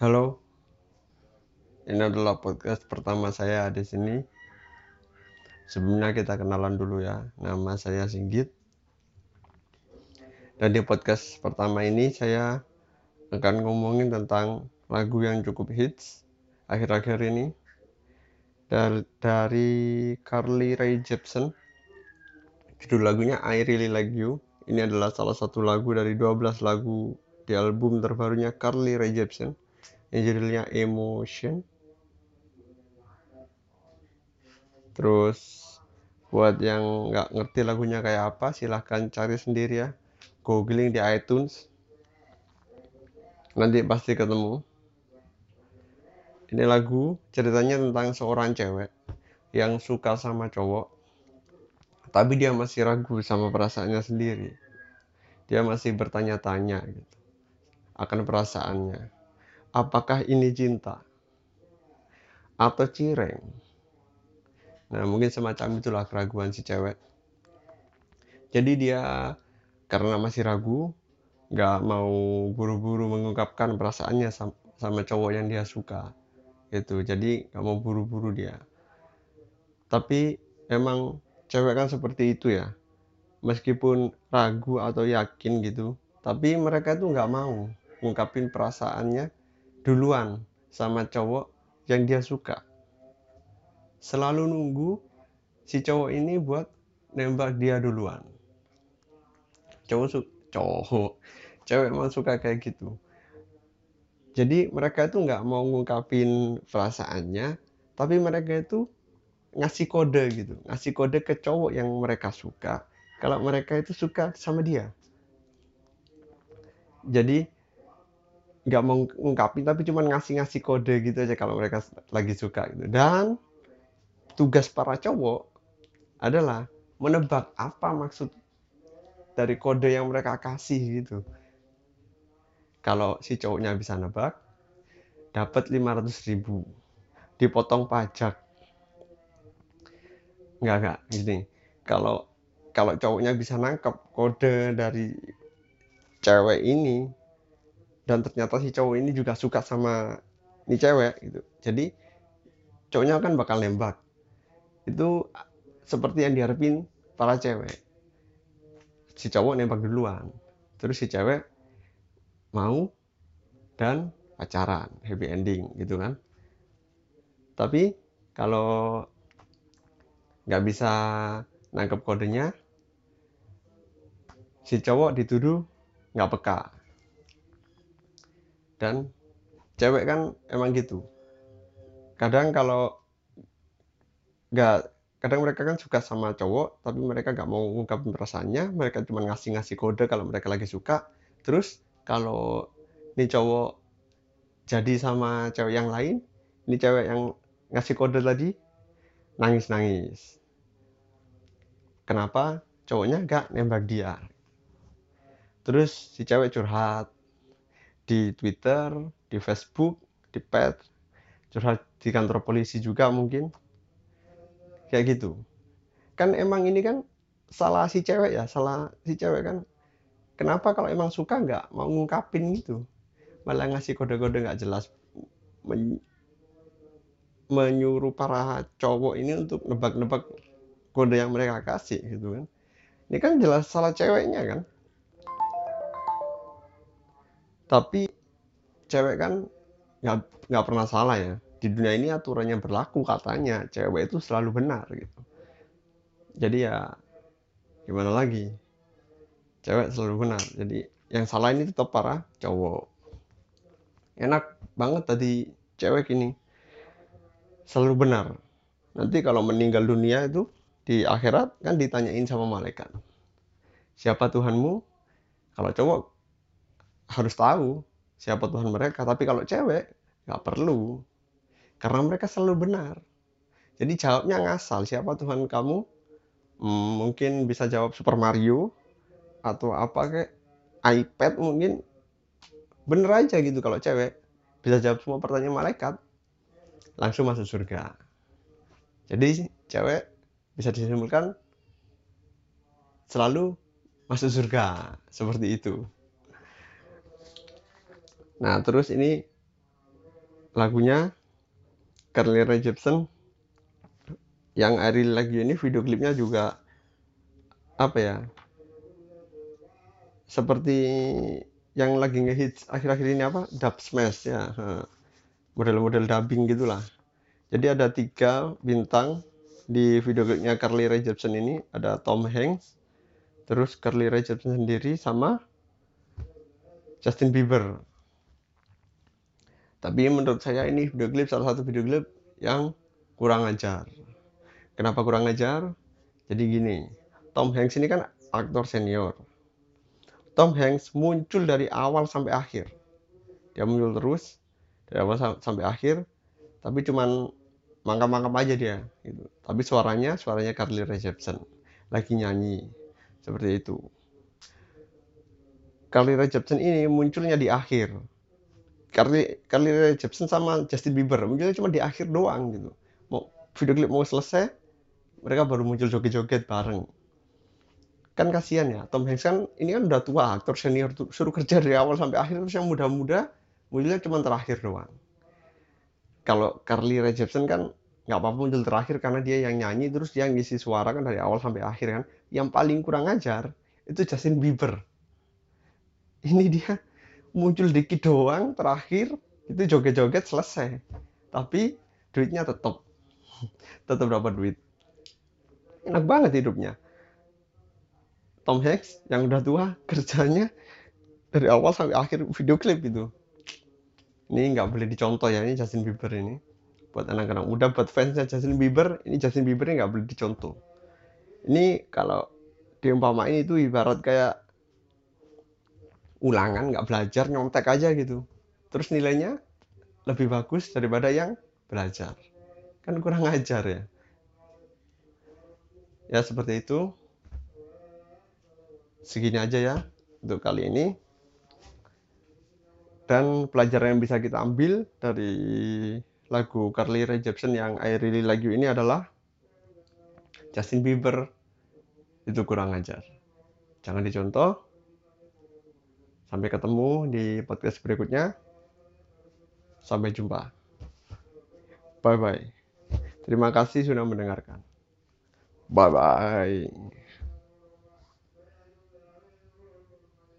Halo, ini adalah podcast pertama saya di sini. Sebelumnya kita kenalan dulu ya. Nama saya Singgit. Dan di podcast pertama ini saya akan ngomongin tentang lagu yang cukup hits akhir-akhir ini dari, Carly Rae Jepsen. Judul lagunya I Really Like You. Ini adalah salah satu lagu dari 12 lagu di album terbarunya Carly Rae Jepsen yang judulnya Emotion. Terus buat yang nggak ngerti lagunya kayak apa silahkan cari sendiri ya. Googling di iTunes. Nanti pasti ketemu. Ini lagu ceritanya tentang seorang cewek yang suka sama cowok tapi dia masih ragu sama perasaannya sendiri. Dia masih bertanya-tanya gitu akan perasaannya. Apakah ini cinta atau cireng? Nah mungkin semacam itulah keraguan si cewek. Jadi dia karena masih ragu nggak mau buru-buru mengungkapkan perasaannya sama, cowok yang dia suka gitu. Jadi nggak mau buru-buru dia. Tapi emang cewek kan seperti itu ya meskipun ragu atau yakin gitu tapi mereka tuh nggak mau ngungkapin perasaannya duluan sama cowok yang dia suka. Selalu nunggu si cowok ini buat nembak dia duluan. Cowok su cowok, cewek emang suka kayak gitu. Jadi mereka itu nggak mau ngungkapin perasaannya, tapi mereka itu ngasih kode gitu, ngasih kode ke cowok yang mereka suka. Kalau mereka itu suka sama dia. Jadi nggak mau ngungkapin tapi cuma ngasih-ngasih kode gitu aja kalau mereka lagi suka gitu. Dan tugas para cowok adalah menebak apa maksud dari kode yang mereka kasih gitu. Kalau si cowoknya bisa nebak dapat 500 ribu. Dipotong pajak nggak nggak. Gini. Kalau kalau cowoknya bisa nangkep kode dari cewek ini dan ternyata si cowok ini juga suka sama ini cewek gitu. Jadi cowoknya kan bakal nembak. Itu seperti yang diharapin para cewek. Si cowok nembak duluan. Terus si cewek mau dan pacaran. Happy ending gitu kan. Tapi kalau nggak bisa nangkep kodenya. Si cowok dituduh nggak peka. Dan cewek kan emang gitu. Kadang kalau nggak kadang mereka kan suka sama cowok tapi mereka nggak mau ngungkapin perasaannya. Mereka cuma ngasih-ngasih kode kalau mereka lagi suka. Terus kalau ini cowok jadi sama cewek yang lain ini cewek yang ngasih kode tadi nangis-nangis kenapa cowoknya nggak nembak dia terus si cewek curhat di Twitter, di Facebook, di pet, curhat di kantor polisi juga mungkin. Kayak gitu. Kan emang ini kan salah si cewek ya, salah si cewek kan. Kenapa kalau emang suka nggak mau ngungkapin gitu? Malah ngasih kode-kode nggak jelas men menyuruh para cowok ini untuk nebak-nebak kode yang mereka kasih gitu kan. Ini kan jelas salah ceweknya kan. tapi cewek kan nggak pernah salah ya. Di dunia ini aturannya berlaku katanya. Cewek itu selalu benar gitu. Jadi ya gimana lagi? Cewek selalu benar. Jadi yang salah ini tetap para cowok. Enak banget tadi cewek ini selalu benar nanti kalau meninggal dunia itu di akhirat kan ditanyain sama malaikat siapa Tuhanmu kalau cowok harus tahu siapa Tuhan mereka. Tapi kalau cewek nggak perlu, karena mereka selalu benar. Jadi jawabnya ngasal. Siapa Tuhan kamu? Hmm, mungkin bisa jawab Super Mario atau apa kayak iPad mungkin. Bener aja gitu kalau cewek bisa jawab semua pertanyaan malaikat langsung masuk surga. Jadi cewek bisa disimpulkan selalu masuk surga seperti itu. Nah terus ini lagunya Carly Rae Jepsen. Yang Ari lagi ini video klipnya juga apa ya seperti yang lagi ngehits akhir-akhir ini apa? Dub smash ya model-model dubbing gitulah. Jadi ada tiga bintang di video klipnya Carly Rae Jepsen ini. Ada Tom Hanks terus Carly Rae Jepsen sendiri sama Justin Bieber. Tapi menurut saya ini video klip salah satu video klip yang kurang ajar. Kenapa kurang ajar? Jadi gini Tom Hanks ini kan aktor senior. Tom Hanks muncul dari awal sampai akhir. Dia muncul terus dari awal sampai akhir, tapi cuman mangkam-mangkam aja dia gitu. Tapi suaranya suaranya Carly Rae Jepsen lagi nyanyi seperti itu. Carly Rae Jepsen ini munculnya di akhir. Carly Carly Rae Jepsen sama Justin Bieber munculnya cuma di akhir doang gitu. Mau video klip mau selesai, mereka baru muncul joget-joget bareng kan kasihan ya Tom Hanks kan ini kan udah tua aktor senior tuh suruh kerja dari awal sampai akhir terus yang muda-muda munculnya cuma terakhir doang. Kalau Carly Rae Jepsen kan nggak apa-apa muncul terakhir karena dia yang nyanyi terus dia ngisi suara kan dari awal sampai akhir kan. Yang paling kurang ajar itu Justin Bieber. Ini dia muncul dikit doang terakhir itu joget-joget selesai. Tapi duitnya tetap tetap dapat duit. Enak banget hidupnya. Tom Hanks yang udah tua kerjanya dari awal sampai akhir video klip itu ini nggak boleh dicontoh ya ini Justin Bieber ini. Buat anak-anak muda buat fansnya Justin Bieber ini Justin Bieber ini nggak boleh dicontoh. Ini kalau diumpamain itu ibarat kayak ulangan nggak belajar nyontek aja gitu. Terus nilainya lebih bagus daripada yang belajar. Kan kurang ajar ya. Ya seperti itu. Segini aja ya untuk kali ini dan pelajaran yang bisa kita ambil dari lagu Carly Rae Jepsen yang I Really Like You ini adalah Justin Bieber. Itu kurang ajar. Jangan dicontoh. Sampai ketemu di podcast berikutnya. Sampai jumpa. Bye bye terima kasih sudah mendengarkan. Bye bye